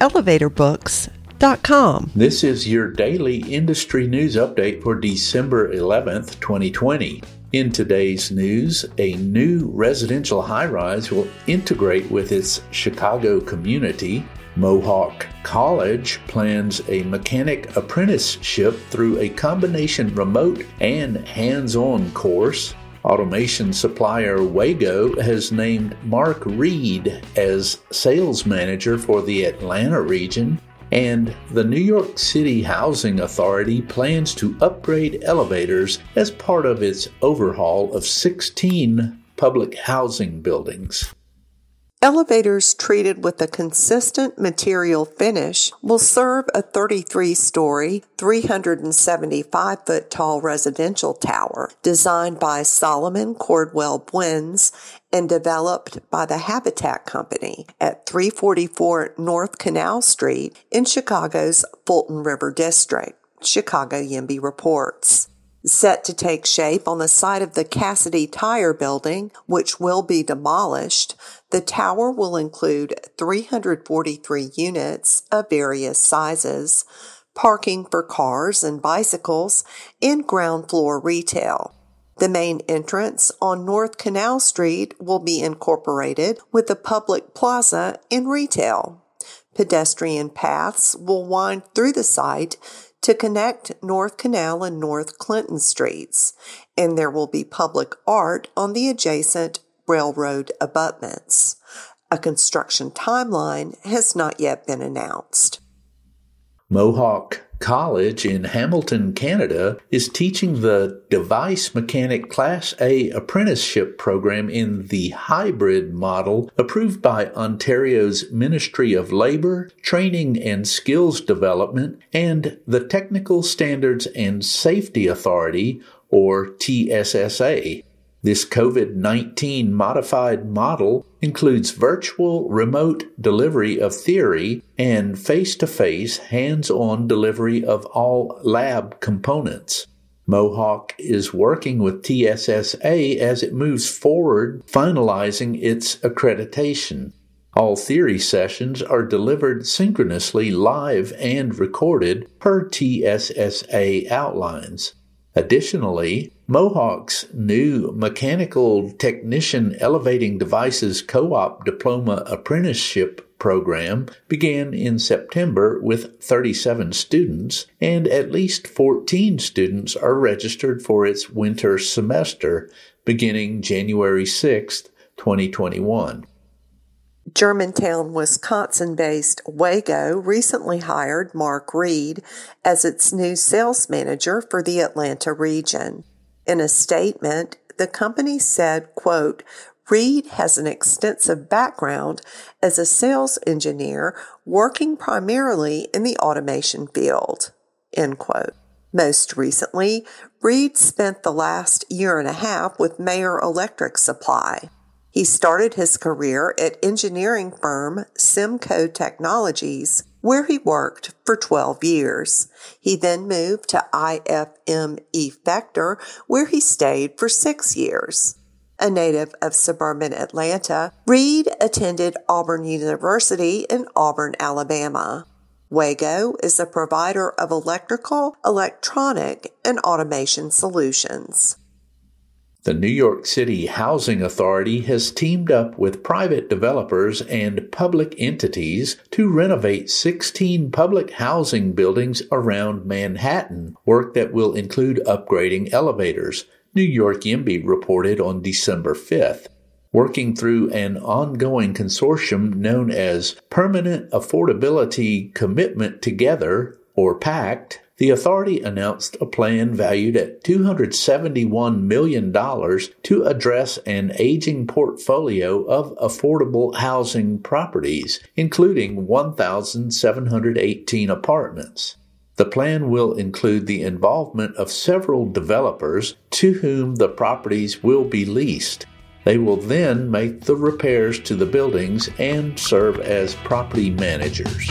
elevatorbooks.com. This is your daily industry news update for December 11th, 2020. In today's news, a new residential high rise will integrate with its Chicago community. Mohawk College plans a mechanic apprenticeship through a combination remote and hands on course. Automation supplier Wago has named Mark Reed as sales manager for the Atlanta region, and the New York City Housing Authority plans to upgrade elevators as part of its overhaul of 16 public housing buildings. Elevators treated with a consistent material finish will serve a 33 story, 375 foot tall residential tower designed by Solomon Cordwell Buenz and developed by the Habitat Company at 344 North Canal Street in Chicago's Fulton River District. Chicago YIMBY reports set to take shape on the site of the Cassidy Tire Building, which will be demolished. The tower will include 343 units of various sizes, parking for cars and bicycles, and ground floor retail. The main entrance on North Canal Street will be incorporated with a public plaza and retail. Pedestrian paths will wind through the site to connect North Canal and North Clinton Streets, and there will be public art on the adjacent railroad abutments. A construction timeline has not yet been announced. Mohawk College in Hamilton, Canada, is teaching the Device Mechanic Class A apprenticeship program in the hybrid model approved by Ontario's Ministry of Labour, Training and Skills Development, and the Technical Standards and Safety Authority, or TSSA. This COVID 19 modified model includes virtual remote delivery of theory and face to face hands on delivery of all lab components. Mohawk is working with TSSA as it moves forward, finalizing its accreditation. All theory sessions are delivered synchronously live and recorded per TSSA outlines. Additionally, Mohawk's new Mechanical Technician Elevating Devices Co op Diploma Apprenticeship program began in September with 37 students, and at least 14 students are registered for its winter semester beginning January 6, 2021. Germantown, Wisconsin based Wago recently hired Mark Reed as its new sales manager for the Atlanta region. In a statement, the company said, quote, Reed has an extensive background as a sales engineer working primarily in the automation field. End quote. Most recently, Reed spent the last year and a half with Mayer Electric Supply. He started his career at engineering firm Simco Technologies, where he worked for 12 years. He then moved to IFM Efector, where he stayed for six years. A native of suburban Atlanta, Reed attended Auburn University in Auburn, Alabama. Wago is a provider of electrical, electronic, and automation solutions. The New York City Housing Authority has teamed up with private developers and public entities to renovate 16 public housing buildings around Manhattan, work that will include upgrading elevators, New York YIMBY reported on December 5th. Working through an ongoing consortium known as Permanent Affordability Commitment Together, or PACT, the authority announced a plan valued at $271 million to address an aging portfolio of affordable housing properties, including 1,718 apartments. The plan will include the involvement of several developers to whom the properties will be leased. They will then make the repairs to the buildings and serve as property managers.